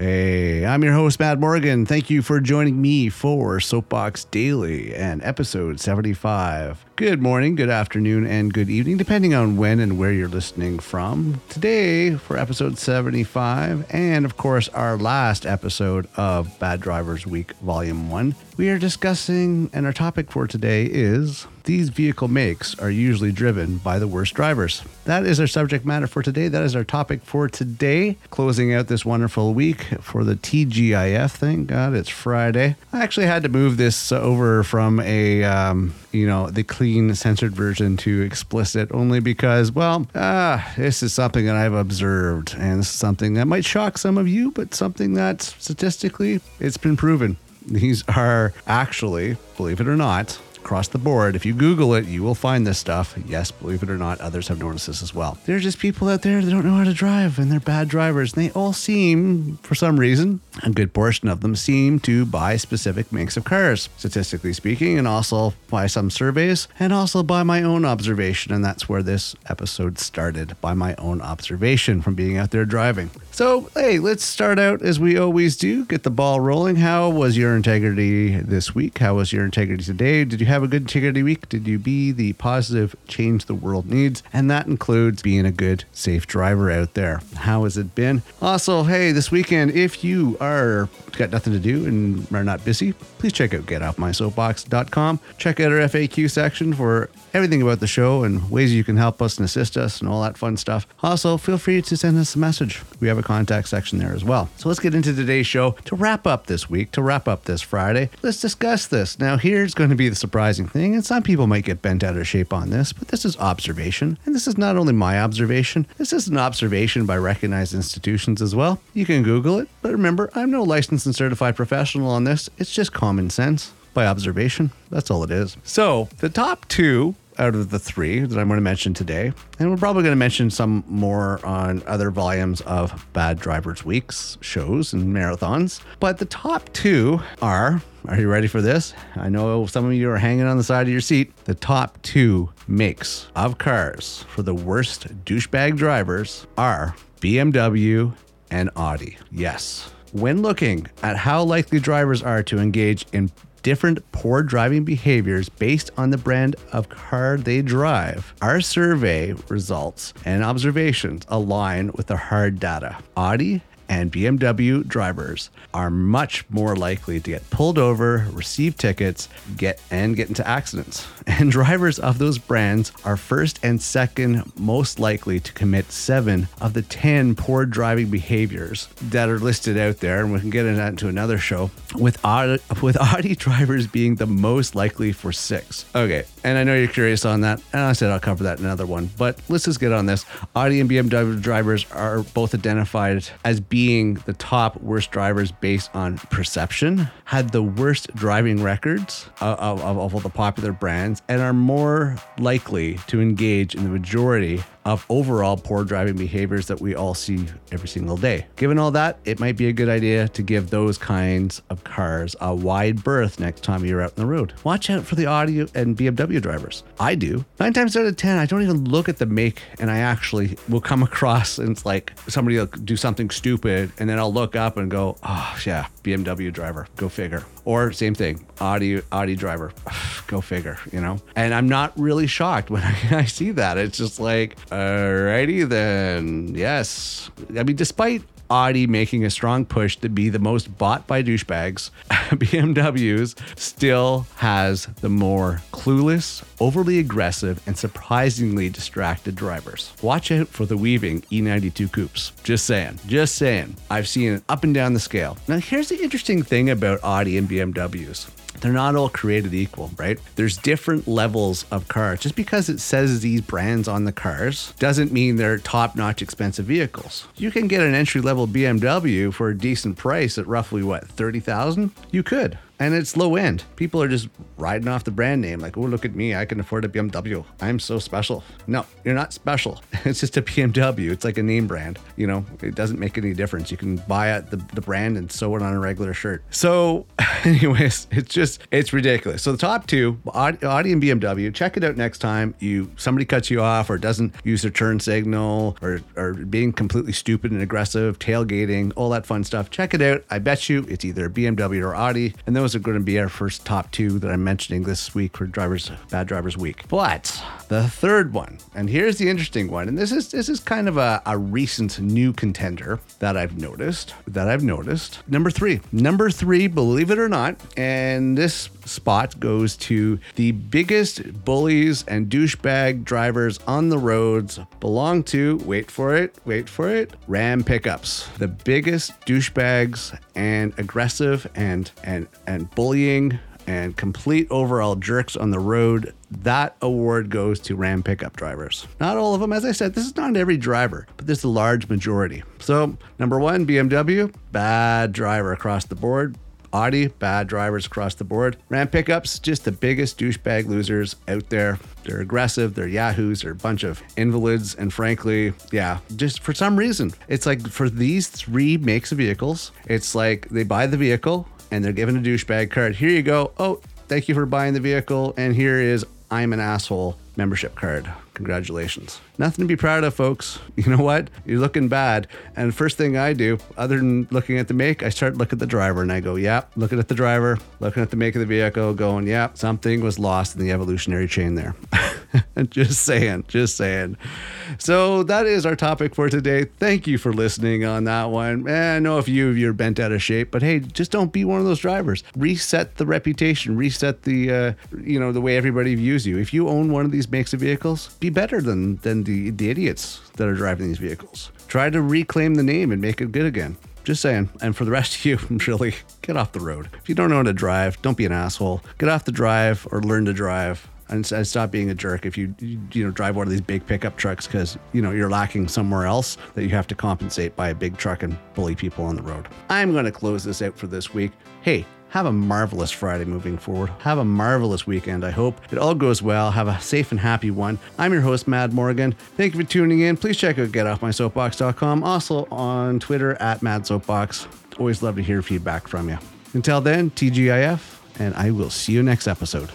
Hey, I'm your host, Matt Morgan. Thank you for joining me for Soapbox Daily and episode 75. Good morning, good afternoon, and good evening, depending on when and where you're listening from. Today, for episode 75, and of course, our last episode of Bad Drivers Week, Volume 1, we are discussing, and our topic for today is these vehicle makes are usually driven by the worst drivers. That is our subject matter for today. That is our topic for today. Closing out this wonderful week for the TGIF. Thank God it's Friday. I actually had to move this over from a, um, you know, the clean censored version to explicit only because, well, ah, this is something that I've observed and this is something that might shock some of you, but something that statistically it's been proven. These are actually, believe it or not, across the board. If you Google it, you will find this stuff. Yes, believe it or not, others have noticed this as well. There are just people out there that don't know how to drive and they're bad drivers. And they all seem, for some reason, a good portion of them seem to buy specific makes of cars, statistically speaking, and also by some surveys, and also by my own observation. And that's where this episode started by my own observation from being out there driving. So, hey, let's start out as we always do, get the ball rolling. How was your integrity this week? How was your integrity today? Did you have a good integrity week? Did you be the positive change the world needs? And that includes being a good, safe driver out there. How has it been? Also, hey, this weekend, if you are got nothing to do and are not busy, please check out getoffmysoapbox.com. Check out our FAQ section for everything about the show and ways you can help us and assist us and all that fun stuff. Also, feel free to send us a message. We have a contact section there as well. So let's get into today's show to wrap up this week, to wrap up this Friday. Let's discuss this. Now, here's going to be the surprising thing, and some people might get bent out of shape on this, but this is observation. And this is not only my observation, this is an observation by recognized institutions as well. You can Google it, but remember, I'm no licensed and certified professional on this. It's just common sense by observation. That's all it is. So, the top two out of the three that I'm going to mention today, and we're probably going to mention some more on other volumes of Bad Drivers Weeks shows and marathons. But the top two are are you ready for this? I know some of you are hanging on the side of your seat. The top two makes of cars for the worst douchebag drivers are BMW and Audi. Yes. When looking at how likely drivers are to engage in different poor driving behaviors based on the brand of car they drive, our survey results and observations align with the hard data. Audi and BMW drivers are much more likely to get pulled over, receive tickets, get and get into accidents. And drivers of those brands are first and second most likely to commit 7 of the 10 poor driving behaviors that are listed out there and we can get into another show with Audi, with Audi drivers being the most likely for 6. Okay, and I know you're curious on that. And I said I'll cover that in another one, but let's just get on this. Audi and BMW drivers are both identified as being the top worst drivers based on perception, had the worst driving records of, of, of all the popular brands, and are more likely to engage in the majority of overall poor driving behaviors that we all see every single day. Given all that, it might be a good idea to give those kinds of cars a wide berth next time you're out on the road. Watch out for the Audi and BMW drivers. I do. Nine times out of 10, I don't even look at the make and I actually will come across and it's like somebody will do something stupid and then I'll look up and go, oh, yeah, BMW driver, go figure. Or same thing, Audi Audi driver, go figure, you know. And I'm not really shocked when I, I see that. It's just like, alrighty then, yes. I mean, despite Audi making a strong push to be the most bought by douchebags, BMWs still has the more clueless, overly aggressive, and surprisingly distracted drivers. Watch out for the weaving E92 coupes. Just saying. Just saying. I've seen it up and down the scale. Now, here's the interesting thing about Audi and BMWs they're not all created equal, right? There's different levels of cars. Just because it says these brands on the cars doesn't mean they're top notch expensive vehicles. You can get an entry level BMW for a decent price at roughly what, 30,000? You could. And it's low end. People are just riding off the brand name, like, oh, look at me, I can afford a BMW. I'm so special. No, you're not special. It's just a BMW. It's like a name brand. You know, it doesn't make any difference. You can buy it, the, the brand and sew it on a regular shirt. So, anyways, it's just, it's ridiculous. So, the top two, Audi and BMW, check it out next time you somebody cuts you off or doesn't use their turn signal or, or being completely stupid and aggressive, tailgating, all that fun stuff. Check it out. I bet you it's either BMW or Audi. And those are going to be our first top two that I'm mentioning this week for drivers, bad drivers week. But the third one, and here's the interesting one, and this is this is kind of a, a recent new contender that I've noticed. That I've noticed. Number three. Number three, believe it or not, and this spot goes to the biggest bullies and douchebag drivers on the roads belong to, wait for it, wait for it, Ram pickups. The biggest douchebags and aggressive and and and bullying and complete overall jerks on the road. That award goes to Ram pickup drivers. Not all of them, as I said, this is not every driver, but this is a large majority. So, number one, BMW, bad driver across the board. Audi, bad drivers across the board. Ram pickups, just the biggest douchebag losers out there. They're aggressive, they're yahoos, they're a bunch of invalids, and frankly, yeah, just for some reason, it's like for these three makes of vehicles, it's like they buy the vehicle and they're given a douchebag card. Here you go. Oh, thank you for buying the vehicle, and here is I'm an asshole membership card. Congratulations. Nothing to be proud of, folks. You know what? You're looking bad. And first thing I do, other than looking at the make, I start looking at the driver and I go, yep, looking at the driver, looking at the make of the vehicle, going, yep, something was lost in the evolutionary chain there. just saying, just saying. So that is our topic for today. Thank you for listening on that one. Man, I know a few of you are bent out of shape, but hey, just don't be one of those drivers. Reset the reputation, reset the, uh, you know, the way everybody views you. If you own one of these makes of vehicles, be better than than the, the idiots that are driving these vehicles. Try to reclaim the name and make it good again. Just saying. And for the rest of you, really, get off the road. If you don't know how to drive, don't be an asshole. Get off the drive or learn to drive and, and stop being a jerk if you, you, you know drive one of these big pickup trucks because you know you're lacking somewhere else that you have to compensate by a big truck and bully people on the road. I'm going to close this out for this week. Hey, have a marvelous Friday moving forward. Have a marvelous weekend. I hope it all goes well. Have a safe and happy one. I'm your host, Mad Morgan. Thank you for tuning in. Please check out getoffmysoapbox.com. Also on Twitter at Mad Soapbox. Always love to hear feedback from you. Until then, TGIF, and I will see you next episode.